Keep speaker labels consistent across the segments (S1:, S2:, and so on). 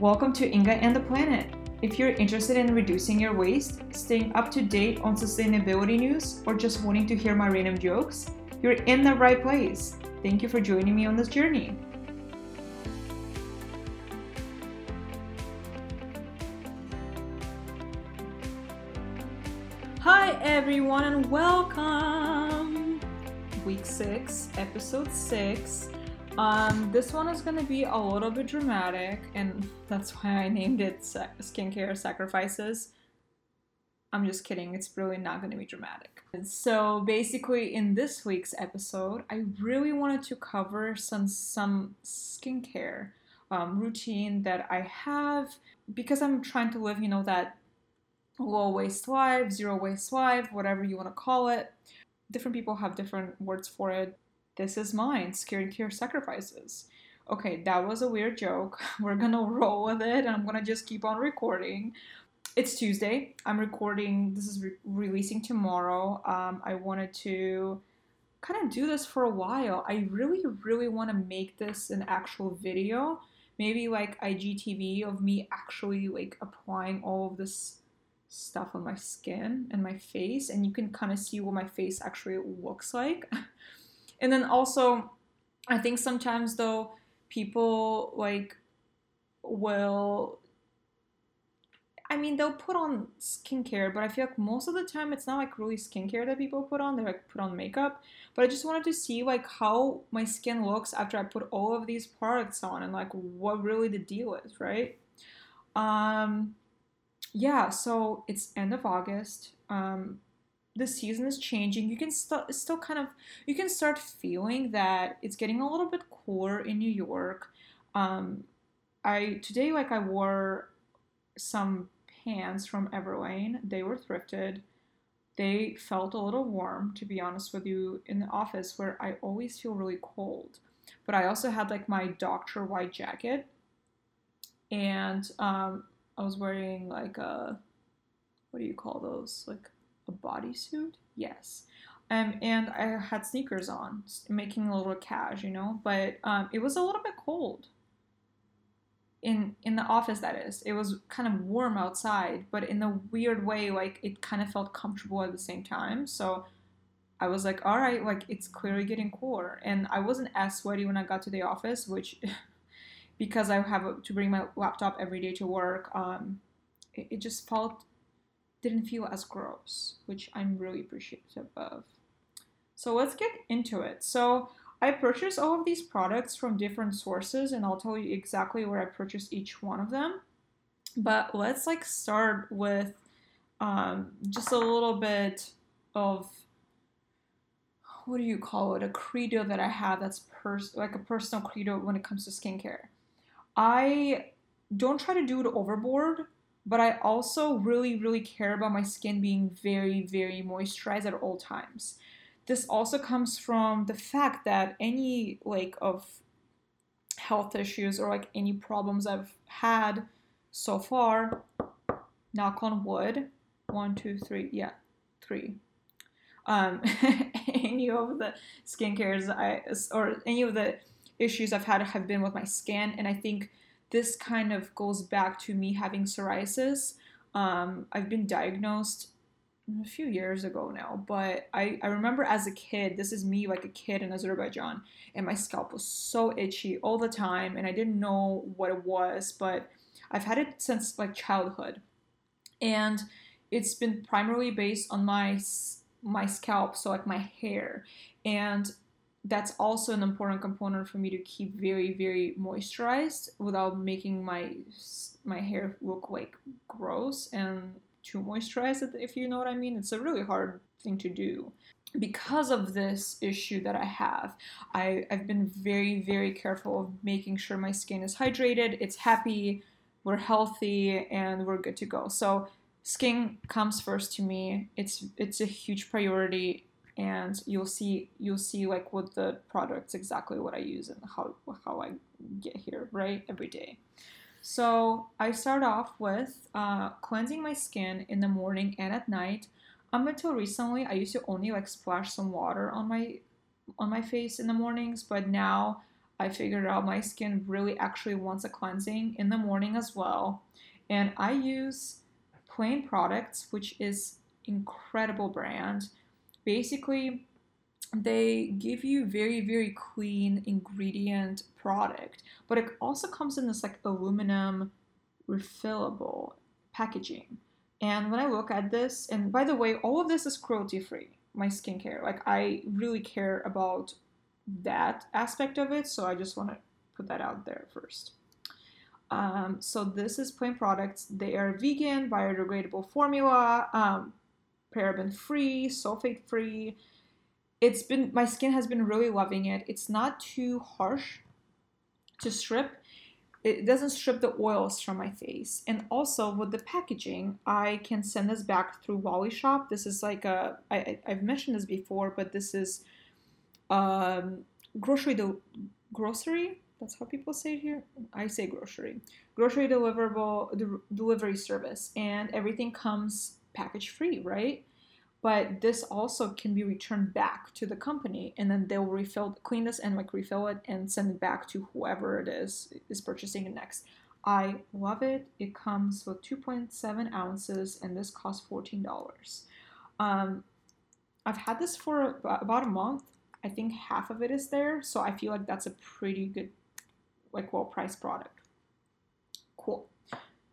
S1: Welcome to Inga and the Planet. If you're interested in reducing your waste, staying up to date on sustainability news, or just wanting to hear my random jokes, you're in the right place. Thank you for joining me on this journey. Hi, everyone, and welcome! Week 6, Episode 6. Um, this one is gonna be a little bit dramatic, and that's why I named it Skincare Sacrifices. I'm just kidding, it's really not gonna be dramatic. So, basically, in this week's episode, I really wanted to cover some, some skincare um, routine that I have because I'm trying to live, you know, that low waste life, zero waste life, whatever you want to call it. Different people have different words for it. This is mine, Scared skincare sacrifices. Okay, that was a weird joke. We're gonna roll with it and I'm gonna just keep on recording. It's Tuesday. I'm recording, this is re- releasing tomorrow. Um, I wanted to kind of do this for a while. I really, really want to make this an actual video. Maybe like IGTV of me actually like applying all of this stuff on my skin and my face and you can kind of see what my face actually looks like and then also i think sometimes though people like will I mean, they'll put on skincare, but I feel like most of the time it's not like really skincare that people put on. They like put on makeup. But I just wanted to see like how my skin looks after I put all of these products on and like what really the deal is, right? Um, yeah. So it's end of August. Um, the season is changing. You can st- still kind of you can start feeling that it's getting a little bit cooler in New York. Um, I today like I wore some pants from Everlane. They were thrifted. They felt a little warm, to be honest with you, in the office where I always feel really cold. But I also had like my doctor white jacket, and um, I was wearing like a what do you call those? Like a bodysuit? Yes. Um, and I had sneakers on, making a little cash, you know. But um, it was a little bit cold in in the office that is it was kind of warm outside but in a weird way like it kind of felt comfortable at the same time so i was like all right like it's clearly getting cooler and i wasn't as sweaty when i got to the office which because i have to bring my laptop every day to work um it, it just felt didn't feel as gross which i'm really appreciative of so let's get into it so I purchased all of these products from different sources and I'll tell you exactly where I purchased each one of them. But let's like start with um, just a little bit of what do you call it? A credo that I have that's pers- like a personal credo when it comes to skincare. I don't try to do it overboard, but I also really, really care about my skin being very, very moisturized at all times this also comes from the fact that any like of health issues or like any problems I've had so far, knock on wood, one, two, three, yeah, three. Um, any of the skincares I or any of the issues I've had have been with my skin, and I think this kind of goes back to me having psoriasis. Um, I've been diagnosed a few years ago now, but I, I remember as a kid, this is me like a kid in Azerbaijan, and my scalp was so itchy all the time, and I didn't know what it was, but I've had it since like childhood, and it's been primarily based on my my scalp, so like my hair, and that's also an important component for me to keep very very moisturized without making my my hair look like gross and to moisturize it, if you know what I mean. It's a really hard thing to do. Because of this issue that I have, I, I've been very, very careful of making sure my skin is hydrated, it's happy, we're healthy, and we're good to go. So skin comes first to me. It's it's a huge priority and you'll see you'll see like what the products exactly what I use and how how I get here, right? Every day. So I start off with uh, cleansing my skin in the morning and at night. Up until recently, I used to only like splash some water on my on my face in the mornings, but now I figured out my skin really actually wants a cleansing in the morning as well. And I use Plaine Products, which is incredible brand. Basically, they give you very very clean ingredient product, but it also comes in this like aluminum refillable packaging. And when I look at this, and by the way, all of this is cruelty free, my skincare. Like, I really care about that aspect of it, so I just want to put that out there first. Um, so, this is Plaine Products. They are vegan, biodegradable formula, um, paraben free, sulfate free. It's been, my skin has been really loving it. It's not too harsh to strip it doesn't strip the oils from my face. And also with the packaging, I can send this back through Wally Shop. This is like a I, I've mentioned this before, but this is um, grocery del- grocery. That's how people say it here. I say grocery, grocery deliverable de- delivery service, and everything comes package free, right? but this also can be returned back to the company and then they'll refill clean this and like refill it and send it back to whoever it is is purchasing it next. I love it. It comes with 2.7 ounces and this costs $14 um, i've had this for about a month. I think half of it is there so i feel like that's a pretty good like well priced product. Cool.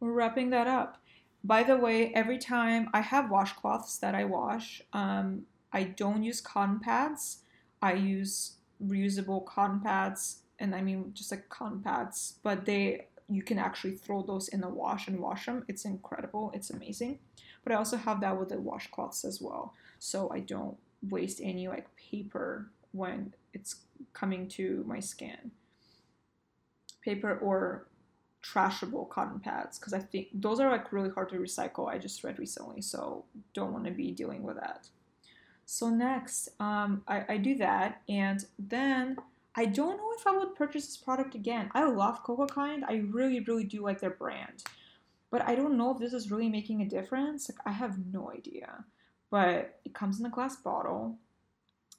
S1: We're wrapping that up by the way, every time I have washcloths that I wash, um, I don't use cotton pads. I use reusable cotton pads, and I mean just like cotton pads, but they you can actually throw those in the wash and wash them. It's incredible. It's amazing. But I also have that with the washcloths as well, so I don't waste any like paper when it's coming to my skin. Paper or trashable cotton pads because I think those are like really hard to recycle. I just read recently, so don't want to be dealing with that. So next, um, I, I do that, and then I don't know if I would purchase this product again. I love Cocokind. I really, really do like their brand, but I don't know if this is really making a difference. Like I have no idea. But it comes in a glass bottle.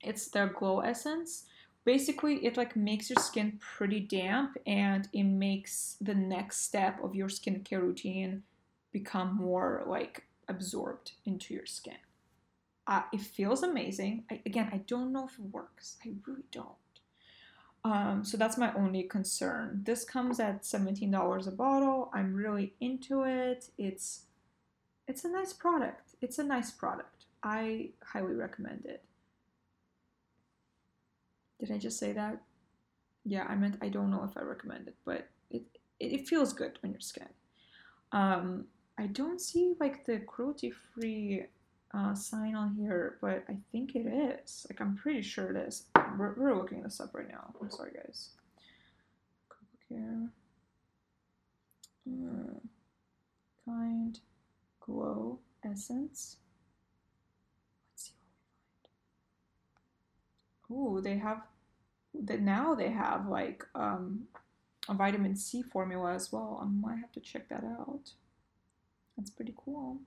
S1: It's their glow essence basically it like makes your skin pretty damp and it makes the next step of your skincare routine become more like absorbed into your skin. Uh, it feels amazing. I, again i don't know if it works. I really don't. Um, so that's my only concern. This comes at $17 a bottle. I'm really into it. It's it's a nice product. It's a nice product. I highly recommend it did I just say that? Yeah, I meant I don't know if I recommend it, but it it, feels good on your skin. Um, I don't see like the cruelty free uh, sign on here, but I think it is. Like I'm pretty sure it is. We're, we're looking this up right now. I'm sorry, guys. Uh, kind glow essence. Ooh, they have that now they have like um, a vitamin C formula as well. I might have to check that out. That's pretty cool.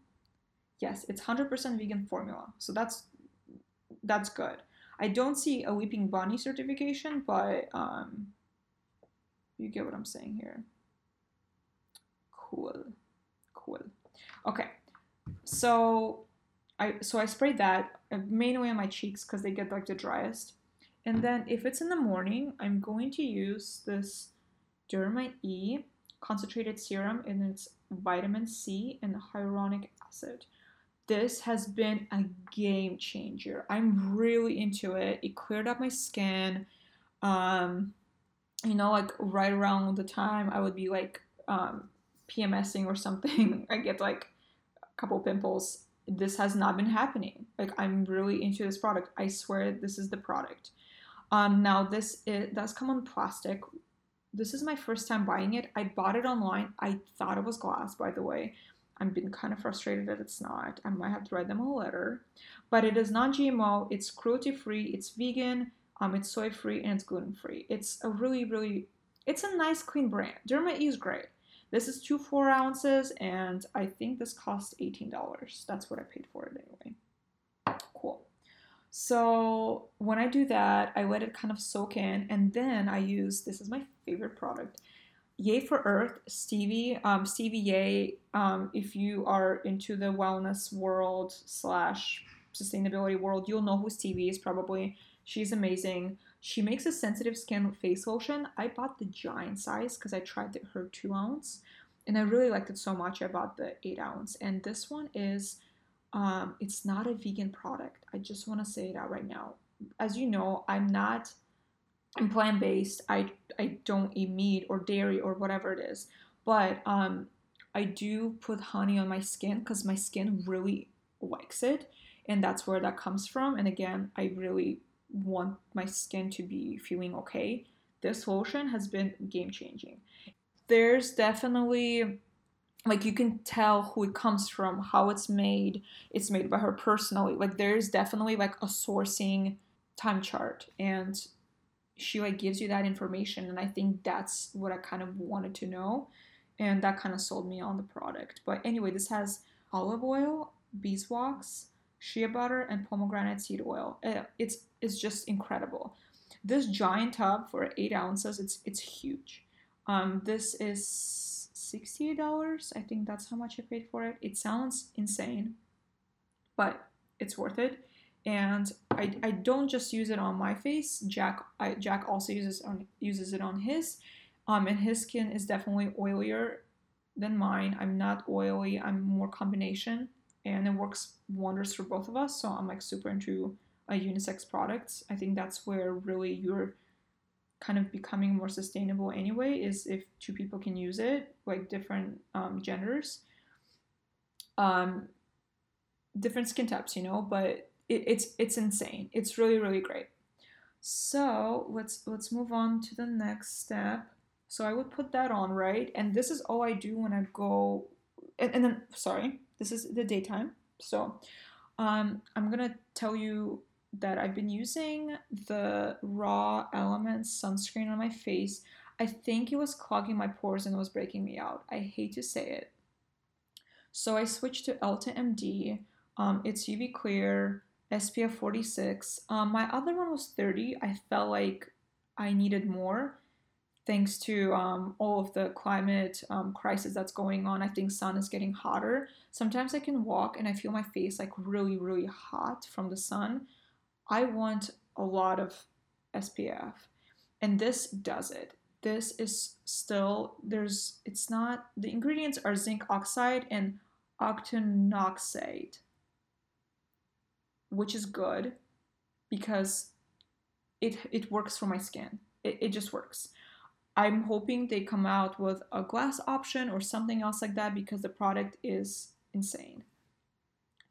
S1: Yes, it's 100% vegan formula. So that's that's good. I don't see a Leaping Bunny certification, but um, you get what I'm saying here. Cool. Cool. Okay. So I so I sprayed that uh, mainly on my cheeks because they get like the driest. And then if it's in the morning, I'm going to use this Derma E concentrated serum and it's vitamin C and hyaluronic acid. This has been a game changer. I'm really into it. It cleared up my skin. Um, you know, like right around the time I would be like um, PMSing or something, I get like a couple pimples this has not been happening. Like I'm really into this product. I swear this is the product. Um, now this it does come on plastic. This is my first time buying it. I bought it online. I thought it was glass, by the way. I'm been kind of frustrated that it's not. I might have to write them a letter. But it is non-GMO. It's cruelty-free. It's vegan. Um, it's soy-free and it's gluten-free. It's a really, really, it's a nice, clean brand. Derma is great. This is two four ounces, and I think this cost $18. That's what I paid for it anyway. Cool. So when I do that, I let it kind of soak in, and then I use this is my favorite product, Yay for Earth Stevie. Um, Stevie Yay. Um, if you are into the wellness world slash sustainability world, you'll know who Stevie is probably. She's amazing. She makes a sensitive skin face lotion. I bought the giant size because I tried the, her two ounce, and I really liked it so much. I bought the eight ounce, and this one is um, it's not a vegan product. I just want to say it out right now. As you know, I'm not. I'm plant based. I I don't eat meat or dairy or whatever it is, but um, I do put honey on my skin because my skin really likes it, and that's where that comes from. And again, I really want my skin to be feeling okay. This lotion has been game changing. There's definitely like you can tell who it comes from, how it's made. It's made by her personally. Like there's definitely like a sourcing time chart and she like gives you that information and I think that's what I kind of wanted to know and that kind of sold me on the product. But anyway, this has olive oil, beeswax, shea butter and pomegranate seed oil. Eh, it's it's just incredible. This giant tub for 8 ounces, it's it's huge. Um, this is $68. I think that's how much I paid for it. It sounds insane, but it's worth it. And I, I don't just use it on my face. Jack I, Jack also uses on uses it on his. Um, and his skin is definitely oilier than mine. I'm not oily. I'm more combination, and it works wonders for both of us. So I'm like super into a unisex products. I think that's where really you're kind of becoming more sustainable anyway is if two people can use it like different um, genders. Um, different skin types you know but it, it's it's insane. It's really really great. So let's let's move on to the next step. So i would put that on right? And this is all i do when i go and, and then sorry this is the daytime so um, i'm gonna tell you that I've been using the Raw Elements sunscreen on my face. I think it was clogging my pores and it was breaking me out. I hate to say it. So I switched to Elta MD. Um, it's UV clear, SPF 46. Um, my other one was 30. I felt like I needed more thanks to um, all of the climate um, crisis that's going on. I think sun is getting hotter. Sometimes I can walk and I feel my face like really, really hot from the sun. I want a lot of SPF. And this does it. This is still, there's, it's not, the ingredients are zinc oxide and octinoxate, which is good because it, it works for my skin. It, it just works. I'm hoping they come out with a glass option or something else like that because the product is insane.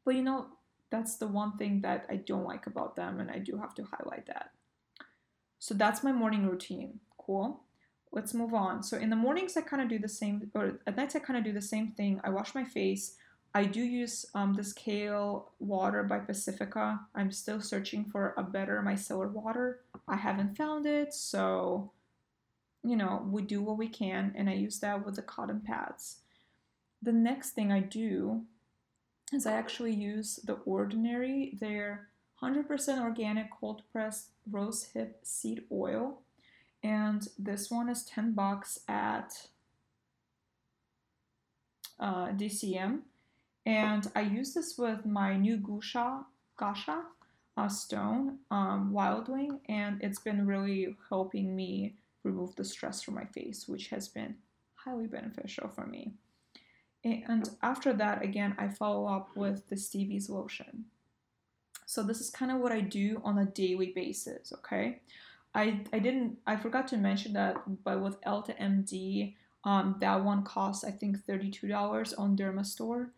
S1: But you know, that's the one thing that I don't like about them, and I do have to highlight that. So that's my morning routine. Cool. Let's move on. So in the mornings, I kind of do the same, or at nights, I kind of do the same thing. I wash my face. I do use um, this kale water by Pacifica. I'm still searching for a better micellar water. I haven't found it, so you know we do what we can, and I use that with the cotton pads. The next thing I do is I actually use the Ordinary, their 100% organic cold pressed rose hip seed oil. And this one is 10 bucks at uh, DECIEM. And I use this with my new Gusha, Gasha uh, stone, um, Wildling, and it's been really helping me remove the stress from my face, which has been highly beneficial for me. And after that, again, I follow up with the Stevie's lotion. So this is kind of what I do on a daily basis, okay? I, I didn't, I forgot to mention that, but with Elta MD, um, that one costs, I think, $32 on Dermstore.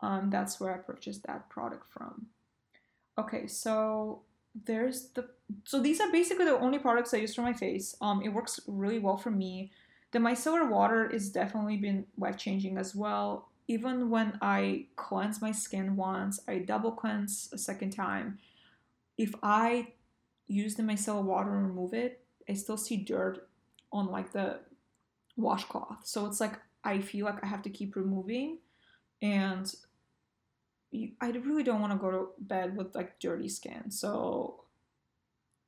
S1: Um, that's where I purchased that product from. Okay, so there's the, so these are basically the only products I use for my face. Um, it works really well for me. The micellar water is definitely been life changing as well. Even when I cleanse my skin once, I double cleanse a second time. If I use the micellar water and remove it, I still see dirt on like the washcloth. So it's like I feel like I have to keep removing and I really don't want to go to bed with like dirty skin. So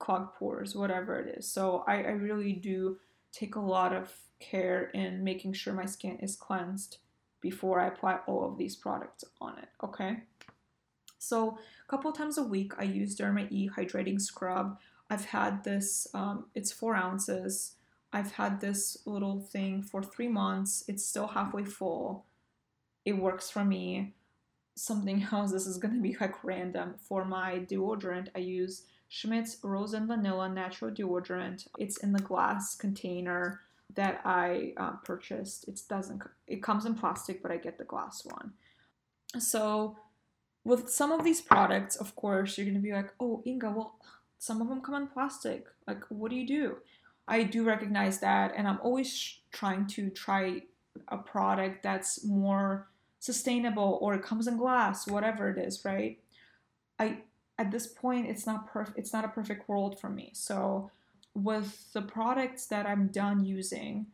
S1: clogged pores, whatever it is. So I, I really do take a lot of care in making sure my skin is cleansed before I apply all of these products on it. Okay. So a couple times a week, I use Derma E hydrating scrub. I've had this. Um, it's four ounces. I've had this little thing for three months. It's still halfway full. It works for me. Something else. This is gonna be like random. For my deodorant, I use Schmidt's Rose and Vanilla Natural Deodorant. It's in the glass container that I uh, purchased. It doesn't. It comes in plastic, but I get the glass one. So with some of these products, of course, you're gonna be like, "Oh, Inga, well, some of them come in plastic. Like, what do you do?" I do recognize that, and I'm always trying to try a product that's more sustainable or it comes in glass, whatever it is, right? I at this point it's not perfect it's not a perfect world for me. So with the products that i'm done using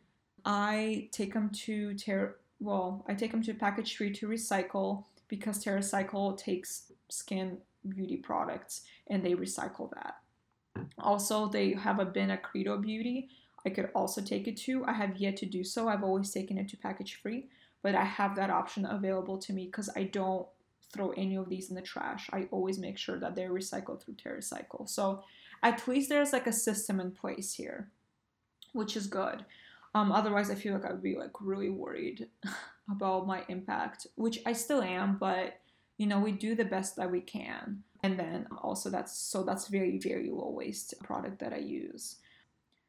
S1: i take them to ter- well i take them to package free to recycle because TerraCycle takes skin beauty products and they recycle that. Also they have a bin at credo beauty i could also take it to. I have yet to do so. I've always taken it to package free but i have that option available to me because i don't throw any of these in the trash. I always make sure that they're recycled through TerraCycle. So at least there's like a system in place here, which is good. Um, otherwise, I feel like I would be like really worried about my impact, which I still am, but you know, we do the best that we can. And then also that's so that's very, very low waste product that I use.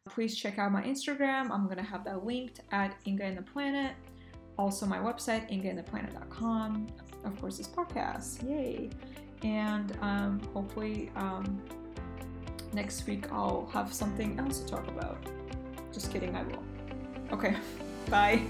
S1: Please check out my Instagram. I'm gonna have that linked at Inga and the Planet. Also my website, ingaandtheplanet.com of course, this podcast. Yay! And um, hopefully, um, next week I'll have something else to talk about. Just kidding, I will. Okay, bye.